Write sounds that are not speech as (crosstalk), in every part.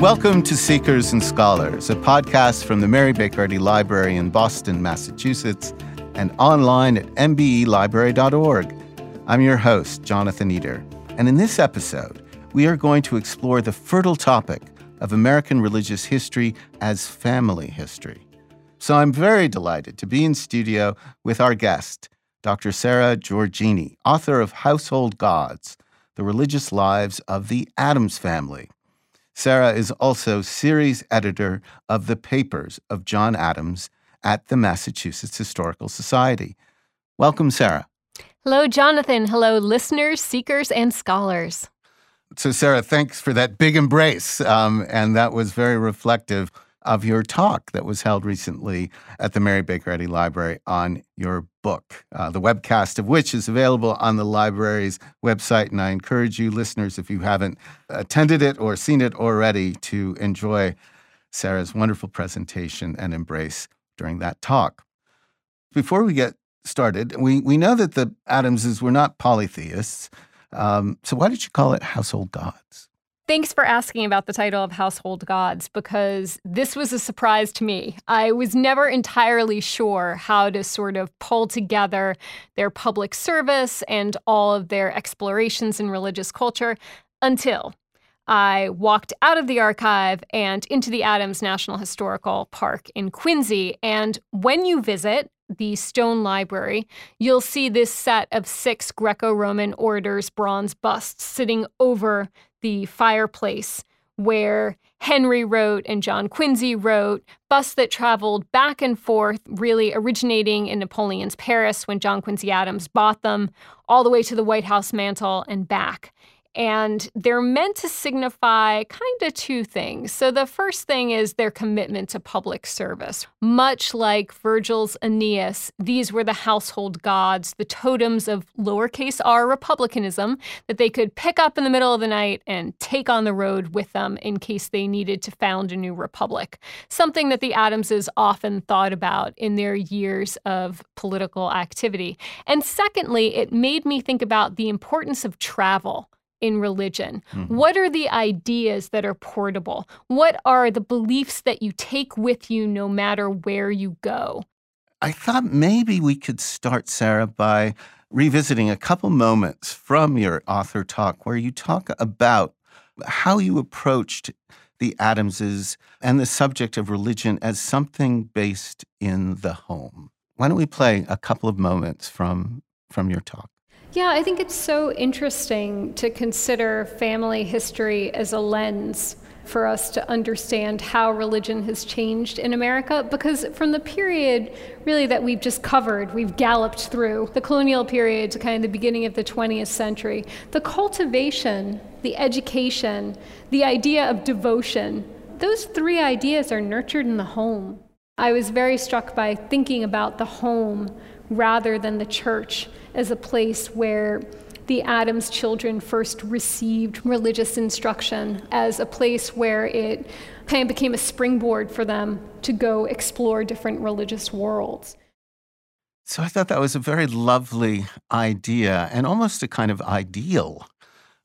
Welcome to Seekers and Scholars, a podcast from the Mary Baker Eddy Library in Boston, Massachusetts, and online at mbelibrary.org. I'm your host, Jonathan Eder, and in this episode, we are going to explore the fertile topic of American religious history as family history. So I'm very delighted to be in studio with our guest, Dr. Sarah Georgini, author of Household Gods The Religious Lives of the Adams Family. Sarah is also series editor of the papers of John Adams at the Massachusetts Historical Society. Welcome, Sarah. Hello, Jonathan. Hello, listeners, seekers, and scholars. So, Sarah, thanks for that big embrace. Um, and that was very reflective of your talk that was held recently at the Mary Baker Eddy Library on your book, uh, the webcast of which is available on the library's website. And I encourage you, listeners, if you haven't attended it or seen it already, to enjoy Sarah's wonderful presentation and embrace during that talk. Before we get started, we, we know that the Adamses were not polytheists. Um, so why did you call it Household Gods? Thanks for asking about the title of Household Gods because this was a surprise to me. I was never entirely sure how to sort of pull together their public service and all of their explorations in religious culture until I walked out of the archive and into the Adams National Historical Park in Quincy. And when you visit, the Stone Library, you'll see this set of six Greco Roman orators' bronze busts sitting over the fireplace where Henry wrote and John Quincy wrote, busts that traveled back and forth, really originating in Napoleon's Paris when John Quincy Adams bought them, all the way to the White House mantle and back. And they're meant to signify kind of two things. So, the first thing is their commitment to public service. Much like Virgil's Aeneas, these were the household gods, the totems of lowercase r republicanism that they could pick up in the middle of the night and take on the road with them in case they needed to found a new republic. Something that the Adamses often thought about in their years of political activity. And secondly, it made me think about the importance of travel in religion? Mm-hmm. What are the ideas that are portable? What are the beliefs that you take with you no matter where you go? I thought maybe we could start, Sarah, by revisiting a couple moments from your author talk where you talk about how you approached the Adamses and the subject of religion as something based in the home. Why don't we play a couple of moments from from your talk? Yeah, I think it's so interesting to consider family history as a lens for us to understand how religion has changed in America because from the period really that we've just covered, we've galloped through the colonial period to kind of the beginning of the 20th century, the cultivation, the education, the idea of devotion, those three ideas are nurtured in the home. I was very struck by thinking about the home rather than the church as a place where the Adams children first received religious instruction, as a place where it kind of became a springboard for them to go explore different religious worlds. So I thought that was a very lovely idea and almost a kind of ideal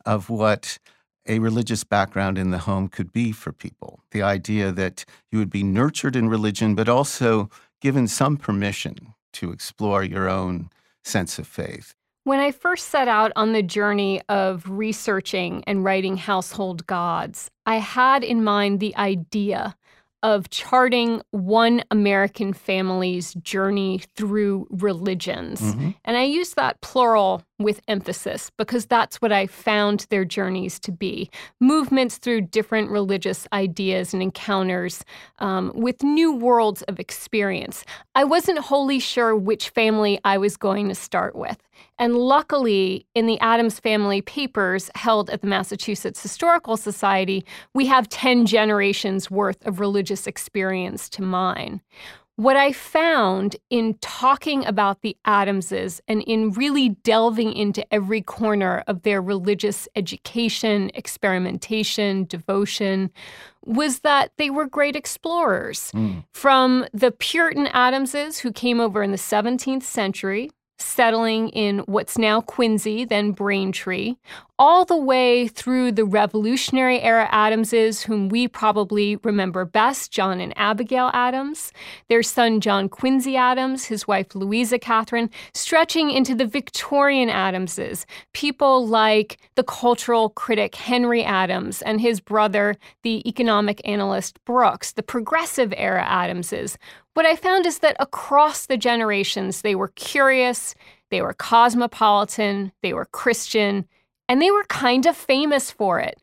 of what a religious background in the home could be for people. The idea that you would be nurtured in religion, but also given some permission to explore your own sense of faith. When I first set out on the journey of researching and writing household gods, I had in mind the idea of charting one American family's journey through religions. Mm-hmm. And I use that plural with emphasis because that's what I found their journeys to be movements through different religious ideas and encounters um, with new worlds of experience. I wasn't wholly sure which family I was going to start with. And luckily, in the Adams Family papers held at the Massachusetts Historical Society, we have 10 generations worth of religious experience to mine. What I found in talking about the Adamses and in really delving into every corner of their religious education, experimentation, devotion, was that they were great explorers. Mm. From the Puritan Adamses who came over in the 17th century, settling in what's now Quincy, then Braintree, all the way through the Revolutionary era Adamses, whom we probably remember best, John and Abigail Adams, their son John Quincy Adams, his wife Louisa Catherine, stretching into the Victorian Adamses, people like the cultural critic Henry Adams and his brother, the economic analyst Brooks, the progressive era Adamses. What I found is that across the generations, they were curious, they were cosmopolitan, they were Christian, and they were kind of famous for it.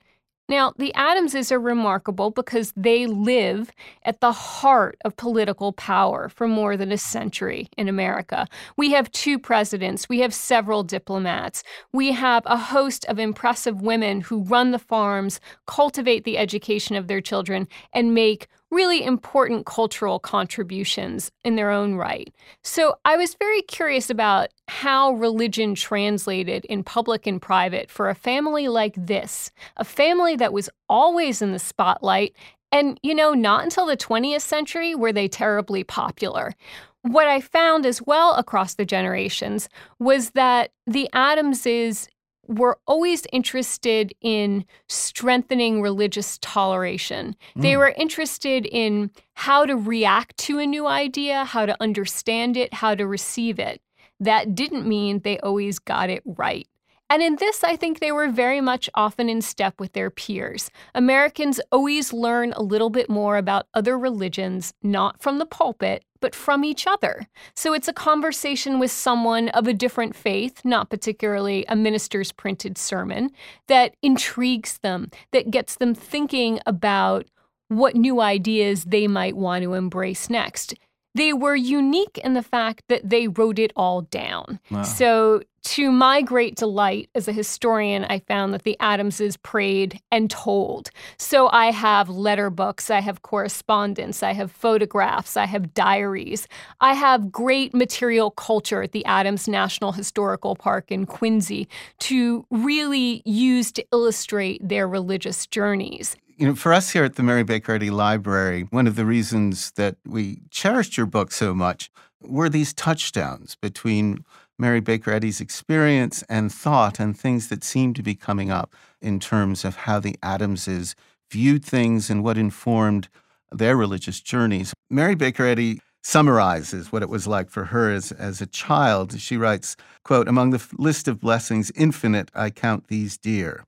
Now, the Adamses are remarkable because they live at the heart of political power for more than a century in America. We have two presidents, we have several diplomats, we have a host of impressive women who run the farms, cultivate the education of their children, and make really important cultural contributions in their own right. So I was very curious about how religion translated in public and private for a family like this, a family that was always in the spotlight. And, you know, not until the 20th century were they terribly popular. What I found as well across the generations was that the Adamses were always interested in strengthening religious toleration. Mm. They were interested in how to react to a new idea, how to understand it, how to receive it. That didn't mean they always got it right. And in this, I think they were very much often in step with their peers. Americans always learn a little bit more about other religions, not from the pulpit, but from each other. So it's a conversation with someone of a different faith, not particularly a minister's printed sermon, that intrigues them, that gets them thinking about what new ideas they might want to embrace next. They were unique in the fact that they wrote it all down. Wow. So, to my great delight as a historian, I found that the Adamses prayed and told. So, I have letter books, I have correspondence, I have photographs, I have diaries. I have great material culture at the Adams National Historical Park in Quincy to really use to illustrate their religious journeys you know, for us here at the Mary Baker Eddy Library, one of the reasons that we cherished your book so much were these touchdowns between Mary Baker Eddy's experience and thought and things that seemed to be coming up in terms of how the Adamses viewed things and what informed their religious journeys. Mary Baker Eddy summarizes what it was like for her as, as a child. She writes, quote, Among the list of blessings infinite, I count these dear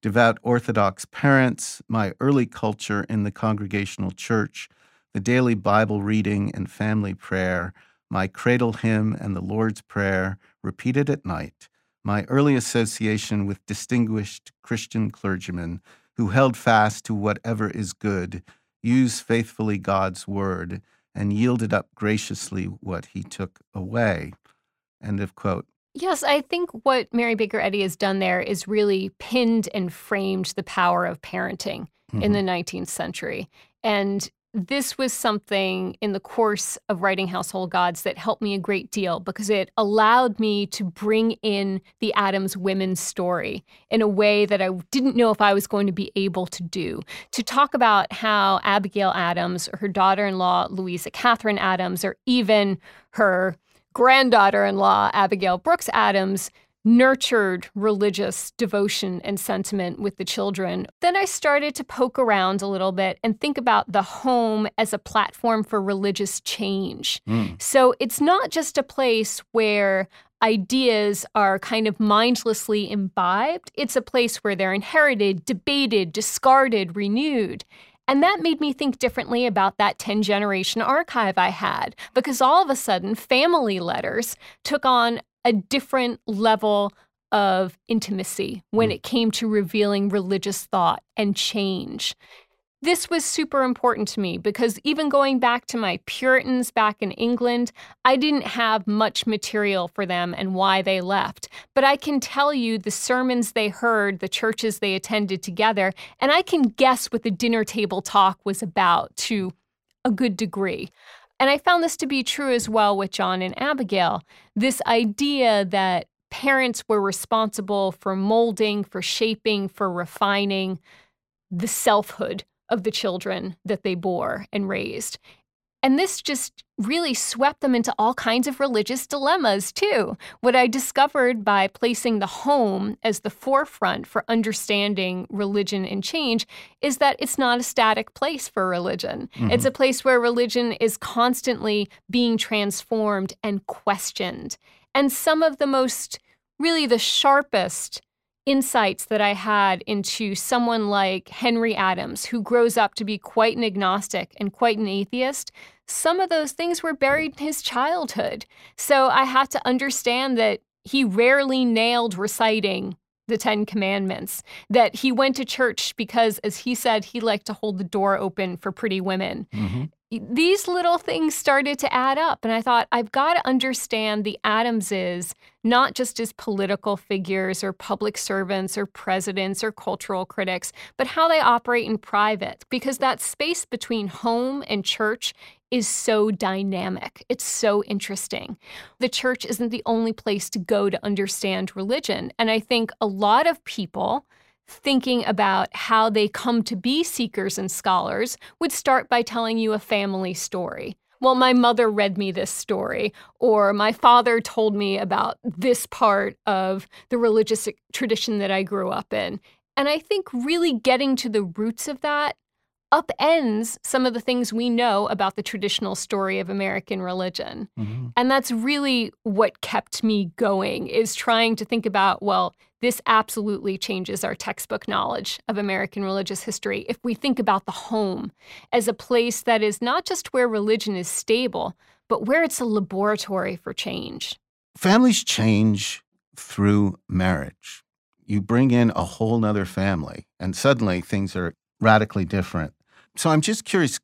devout Orthodox parents, my early culture in the Congregational Church, the daily Bible reading and family prayer, my cradle hymn and the Lord's Prayer, repeated at night, my early association with distinguished Christian clergymen who held fast to whatever is good, used faithfully God's word, and yielded up graciously what he took away. End of quote. Yes, I think what Mary Baker Eddy has done there is really pinned and framed the power of parenting mm-hmm. in the 19th century. And this was something in the course of writing Household Gods that helped me a great deal because it allowed me to bring in the Adams women's story in a way that I didn't know if I was going to be able to do. To talk about how Abigail Adams, or her daughter in law, Louisa Catherine Adams, or even her granddaughter in law, Abigail Brooks Adams, nurtured religious devotion and sentiment with the children. Then I started to poke around a little bit and think about the home as a platform for religious change. Mm. So it's not just a place where ideas are kind of mindlessly imbibed, it's a place where they're inherited, debated, discarded, renewed. And that made me think differently about that 10 generation archive I had, because all of a sudden, family letters took on a different level of intimacy when mm. it came to revealing religious thought and change. This was super important to me because even going back to my Puritans back in England, I didn't have much material for them and why they left. But I can tell you the sermons they heard, the churches they attended together, and I can guess what the dinner table talk was about to a good degree. And I found this to be true as well with John and Abigail. This idea that parents were responsible for molding, for shaping, for refining the selfhood of the children that they bore and raised. And this just really swept them into all kinds of religious dilemmas, too. What I discovered by placing the home as the forefront for understanding religion and change is that it's not a static place for religion. Mm-hmm. It's a place where religion is constantly being transformed and questioned. And some of the most, really the sharpest, insights that I had into someone like Henry Adams, who grows up to be quite an agnostic and quite an atheist, some of those things were buried in his childhood. So I had to understand that he rarely nailed reciting the Ten Commandments, that he went to church because, as he said, he liked to hold the door open for pretty women. Mm-hmm these little things started to add up. And I thought, I've got to understand the Adamses, not just as political figures or public servants or presidents or cultural critics, but how they operate in private, because that space between home and church is so dynamic. It's so interesting. The church isn't the only place to go to understand religion. And I think a lot of people, thinking about how they come to be seekers and scholars would start by telling you a family story. Well, my mother read me this story, or my father told me about this part of the religious tradition that I grew up in. And I think really getting to the roots of that upends some of the things we know about the traditional story of American religion. Mm-hmm. And that's really what kept me going is trying to think about, well, this absolutely changes our textbook knowledge of American religious history if we think about the home as a place that is not just where religion is stable, but where it's a laboratory for change. Families change through marriage. You bring in a whole nother family, and suddenly things are radically different. So I'm just curious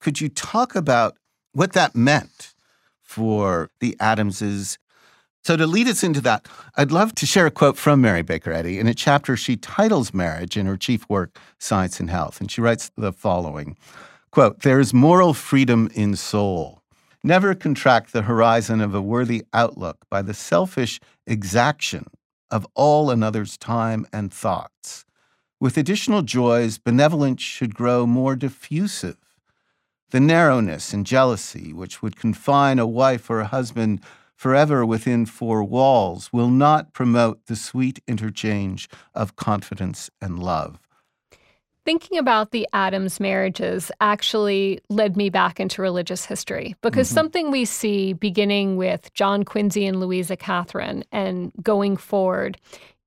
could you talk about what that meant for the Adamses so, to lead us into that, I'd love to share a quote from Mary Baker Eddy in a chapter she titles Marriage in her chief work, Science and Health. And she writes the following quote, There is moral freedom in soul. Never contract the horizon of a worthy outlook by the selfish exaction of all another's time and thoughts. With additional joys, benevolence should grow more diffusive. The narrowness and jealousy which would confine a wife or a husband forever within four walls will not promote the sweet interchange of confidence and love. Thinking about the Adams marriages actually led me back into religious history because mm-hmm. something we see beginning with John Quincy and Louisa Catherine and going forward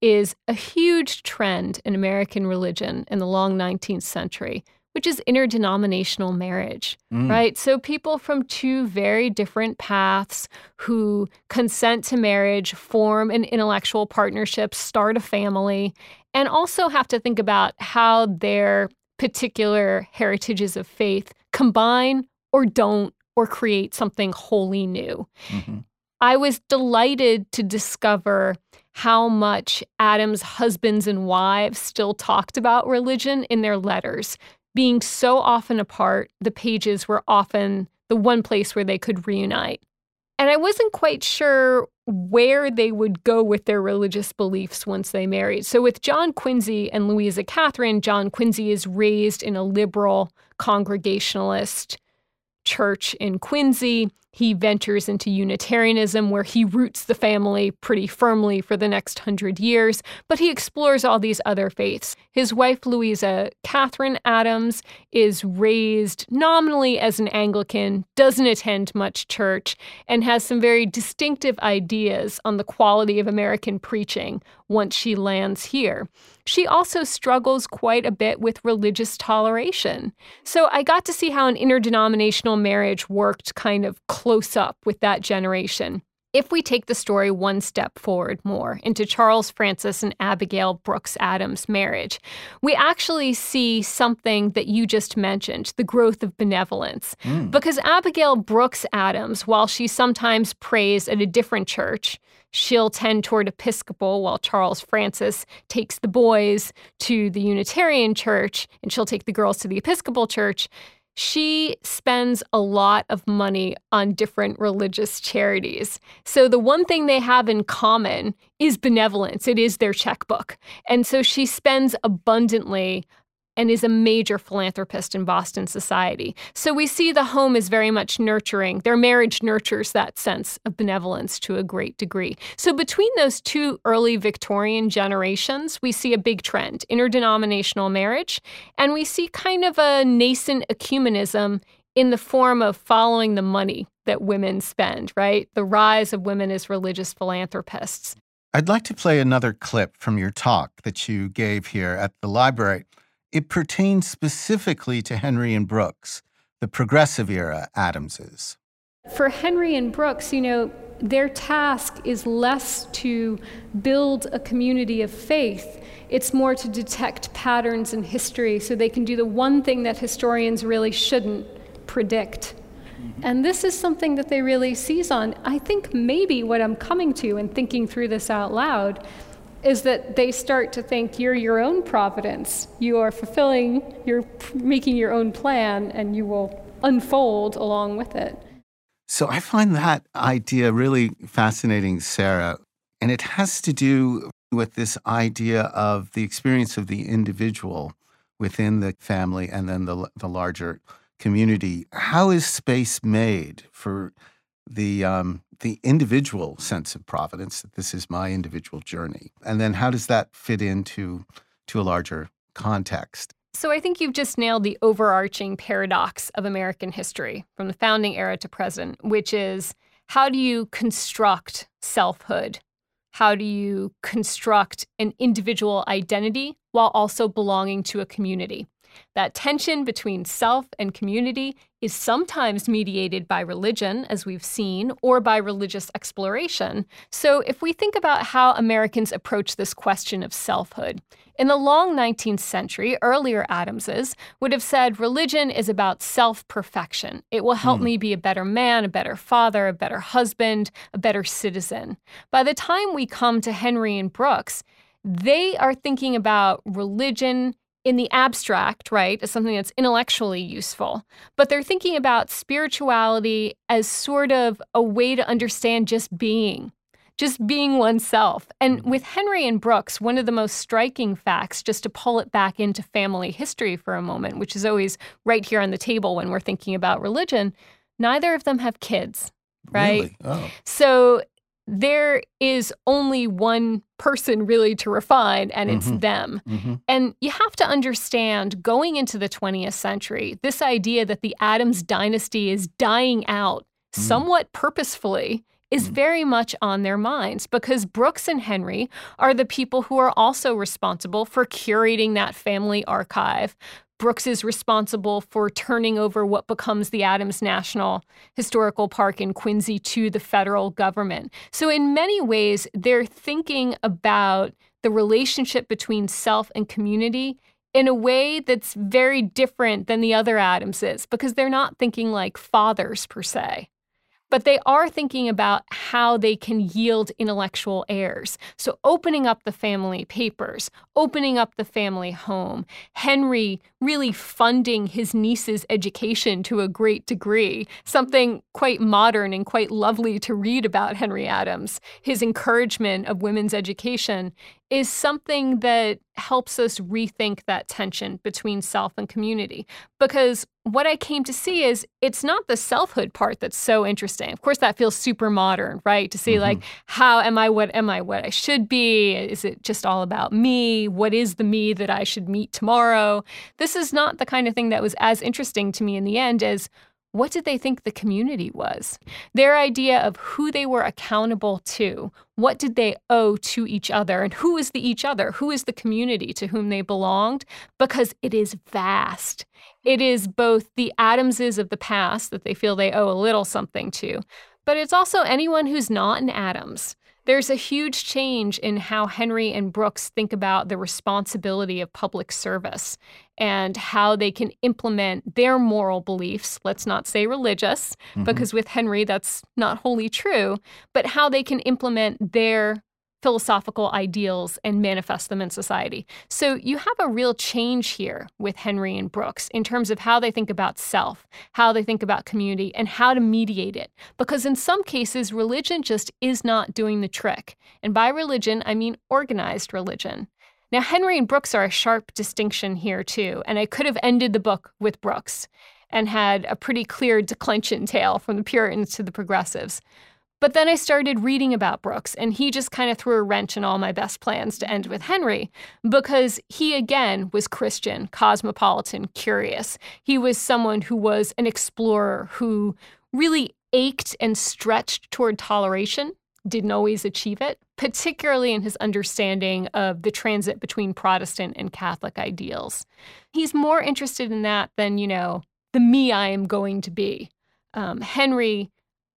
is a huge trend in American religion in the long 19th century which is interdenominational marriage, mm. right? So people from two very different paths who consent to marriage, form an intellectual partnership, start a family, and also have to think about how their particular heritages of faith combine or don't or create something wholly new. Mm-hmm. I was delighted to discover how much Adam's husbands and wives still talked about religion in their letters being so often apart, the pages were often the one place where they could reunite. And I wasn't quite sure where they would go with their religious beliefs once they married. So, with John Quincy and Louisa Catherine, John Quincy is raised in a liberal Congregationalist church in Quincy. He ventures into Unitarianism, where he roots the family pretty firmly for the next hundred years, but he explores all these other faiths. His wife, Louisa Catherine Adams, is raised nominally as an Anglican, doesn't attend much church, and has some very distinctive ideas on the quality of American preaching once she lands here. She also struggles quite a bit with religious toleration. So I got to see how an interdenominational marriage worked kind of close up with that generation. If we take the story one step forward more into Charles Francis and Abigail Brooks Adams' marriage, we actually see something that you just mentioned the growth of benevolence. Mm. Because Abigail Brooks Adams, while she sometimes prays at a different church, she'll tend toward Episcopal while Charles Francis takes the boys to the Unitarian church and she'll take the girls to the Episcopal church she spends a lot of money on different religious charities. So, the one thing they have in common is benevolence, it is their checkbook. And so, she spends abundantly and is a major philanthropist in Boston society. So we see the home is very much nurturing. Their marriage nurtures that sense of benevolence to a great degree. So between those two early Victorian generations, we see a big trend interdenominational marriage, and we see kind of a nascent ecumenism in the form of following the money that women spend, right? The rise of women as religious philanthropists. I'd like to play another clip from your talk that you gave here at the library. It pertains specifically to Henry and Brooks, the progressive era Adamses. For Henry and Brooks, you know, their task is less to build a community of faith. It's more to detect patterns in history so they can do the one thing that historians really shouldn't predict. Mm-hmm. And this is something that they really seize on. I think maybe what I'm coming to and thinking through this out loud is that they start to think you're your own providence. You are fulfilling, you're making your own plan, and you will unfold along with it. So I find that idea really fascinating, Sarah. And it has to do with this idea of the experience of the individual within the family and then the, the larger community, how is space made for the um, the individual sense of providence that this is my individual journey, and then how does that fit into to a larger context? So I think you've just nailed the overarching paradox of American history from the founding era to present, which is how do you construct selfhood? How do you construct an individual identity while also belonging to a community? That tension between self and community is sometimes mediated by religion, as we've seen, or by religious exploration. So, if we think about how Americans approach this question of selfhood, in the long 19th century, earlier Adamses would have said religion is about self perfection. It will help mm. me be a better man, a better father, a better husband, a better citizen. By the time we come to Henry and Brooks, they are thinking about religion in the abstract, right, as something that's intellectually useful, but they're thinking about spirituality as sort of a way to understand just being, just being oneself. And mm-hmm. with Henry and Brooks, one of the most striking facts, just to pull it back into family history for a moment, which is always right here on the table when we're thinking about religion, neither of them have kids. Right. Really? Oh. So there is only one person really to refine, and it's mm-hmm. them. Mm-hmm. And you have to understand going into the 20th century, this idea that the Adams dynasty is dying out mm. somewhat purposefully is mm. very much on their minds because Brooks and Henry are the people who are also responsible for curating that family archive, Brooks is responsible for turning over what becomes the Adams National Historical Park in Quincy to the federal government. So, in many ways, they're thinking about the relationship between self and community in a way that's very different than the other Adamses because they're not thinking like fathers per se but they are thinking about how they can yield intellectual heirs. So, opening up the family papers, opening up the family home, Henry really funding his niece's education to a great degree, something quite modern and quite lovely to read about Henry Adams. His encouragement of women's education is something that helps us rethink that tension between self and community. Because what I came to see is it's not the selfhood part that's so interesting. Of course, that feels super modern, right? To see, mm-hmm. like, how am I what am I what I should be? Is it just all about me? What is the me that I should meet tomorrow? This is not the kind of thing that was as interesting to me in the end as what did they think the community was? Their idea of who they were accountable to, what did they owe to each other, and who is the each other? Who is the community to whom they belonged? Because it is vast. It is both the Adamses of the past that they feel they owe a little something to, but it's also anyone who's not an Adams. There's a huge change in how Henry and Brooks think about the responsibility of public service and how they can implement their moral beliefs, let's not say religious, mm-hmm. because with Henry that's not wholly true, but how they can implement their philosophical ideals and manifest them in society. So you have a real change here with Henry and Brooks in terms of how they think about self, how they think about community, and how to mediate it. Because in some cases, religion just is not doing the trick. And by religion, I mean organized religion. Now, Henry and Brooks are a sharp distinction here, too, and I could have ended the book with Brooks and had a pretty clear declension tale from the Puritans to the progressives. But then I started reading about Brooks, and he just kind of threw a wrench in all my best plans to end with Henry because he, again, was Christian, cosmopolitan, curious. He was someone who was an explorer who really ached and stretched toward toleration, didn't always achieve it, particularly in his understanding of the transit between Protestant and Catholic ideals. He's more interested in that than, you know, the me I am going to be. Um, Henry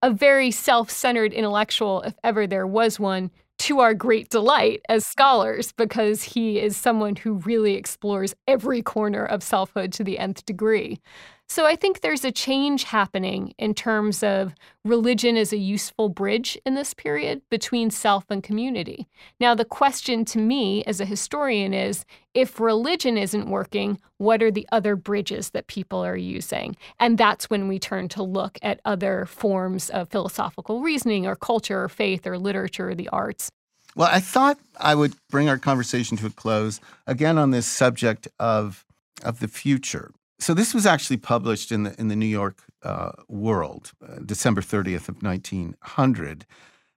a very self centered intellectual, if ever there was one, to our great delight as scholars, because he is someone who really explores every corner of selfhood to the nth degree. So I think there's a change happening in terms of religion as a useful bridge in this period between self and community. Now, the question to me as a historian is if religion isn't working, what are the other bridges that people are using? And that's when we turn to look at other forms of philosophical reasoning or culture or faith or literature or the arts. Well, I thought I would bring our conversation to a close again on this subject of of the future so this was actually published in the in the New York uh, World, uh, December 30th of 1900,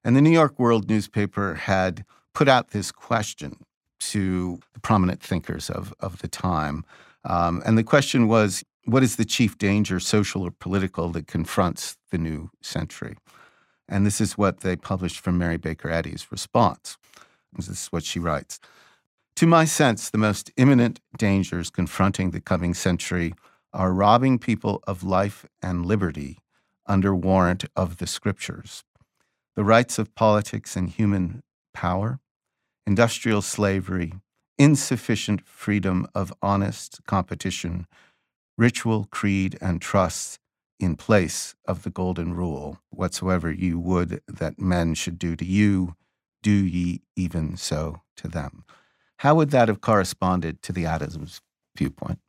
and the New York World newspaper had put out this question to the prominent thinkers of of the time, um, and the question was, "What is the chief danger, social or political, that confronts the new century?" And this is what they published from Mary Baker Eddy's response. This is what she writes. To my sense, the most imminent dangers confronting the coming century are robbing people of life and liberty under warrant of the scriptures, the rights of politics and human power, industrial slavery, insufficient freedom of honest competition, ritual, creed, and trust in place of the golden rule whatsoever you would that men should do to you, do ye even so to them. How would that have corresponded to the Adams viewpoint?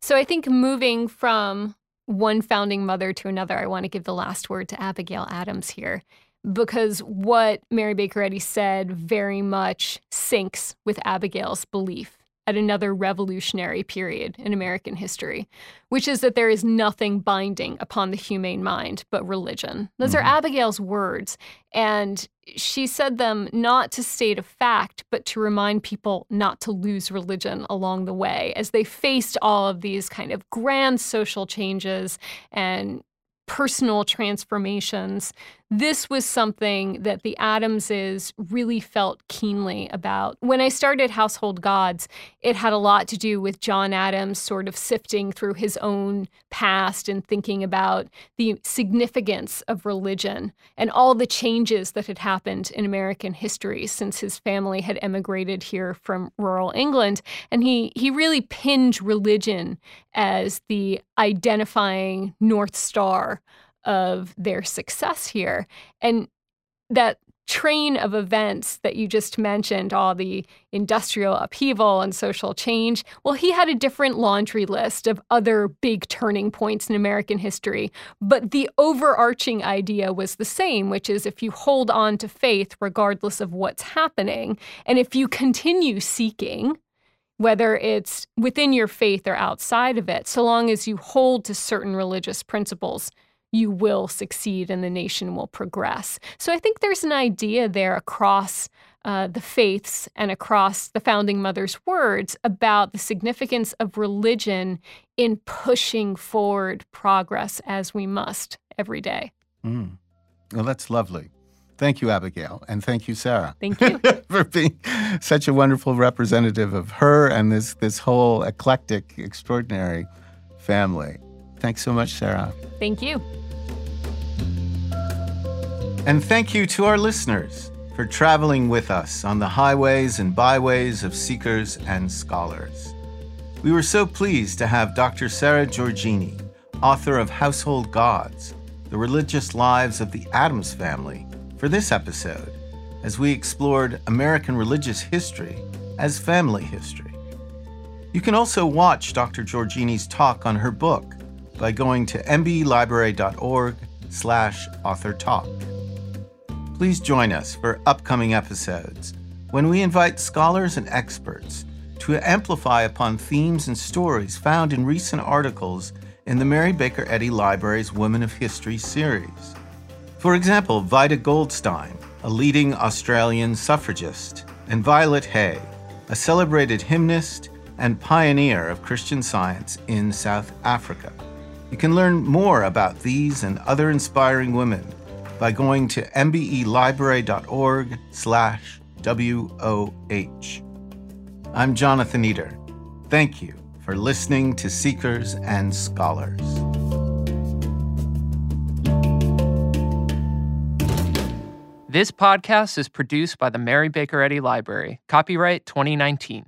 So I think moving from one founding mother to another, I want to give the last word to Abigail Adams here because what Mary Baker Eddy said very much syncs with Abigail's belief at another revolutionary period in American history, which is that there is nothing binding upon the humane mind but religion. Those mm-hmm. are Abigail's words. And she said them not to state a fact, but to remind people not to lose religion along the way as they faced all of these kind of grand social changes and personal transformations. This was something that the Adamses really felt keenly about. When I started Household Gods, it had a lot to do with John Adams sort of sifting through his own past and thinking about the significance of religion and all the changes that had happened in American history since his family had emigrated here from rural England. And he, he really pinned religion as the identifying North Star of their success here. And that train of events that you just mentioned, all the industrial upheaval and social change, well, he had a different laundry list of other big turning points in American history. But the overarching idea was the same, which is if you hold on to faith regardless of what's happening, and if you continue seeking, whether it's within your faith or outside of it, so long as you hold to certain religious principles, you will succeed and the nation will progress. So I think there's an idea there across uh, the faiths and across the founding mother's words about the significance of religion in pushing forward progress as we must every day. Mm. Well, that's lovely. Thank you, Abigail. And thank you, Sarah. Thank you. (laughs) for being such a wonderful representative of her and this, this whole eclectic, extraordinary family. Thanks so much, Sarah. Thank you. And thank you to our listeners for traveling with us on the highways and byways of seekers and scholars. We were so pleased to have Dr. Sarah Georgini, author of Household Gods The Religious Lives of the Adams Family, for this episode as we explored American religious history as family history. You can also watch Dr. Georgini's talk on her book by going to mbelibrary.org slash author talk. Please join us for upcoming episodes when we invite scholars and experts to amplify upon themes and stories found in recent articles in the Mary Baker Eddy Library's Women of History series. For example, Vida Goldstein, a leading Australian suffragist, and Violet Hay, a celebrated hymnist and pioneer of Christian science in South Africa. You can learn more about these and other inspiring women by going to mbelibrary.org slash WOH. I'm Jonathan Eder. Thank you for listening to Seekers and Scholars. This podcast is produced by the Mary Baker Eddy Library. Copyright 2019.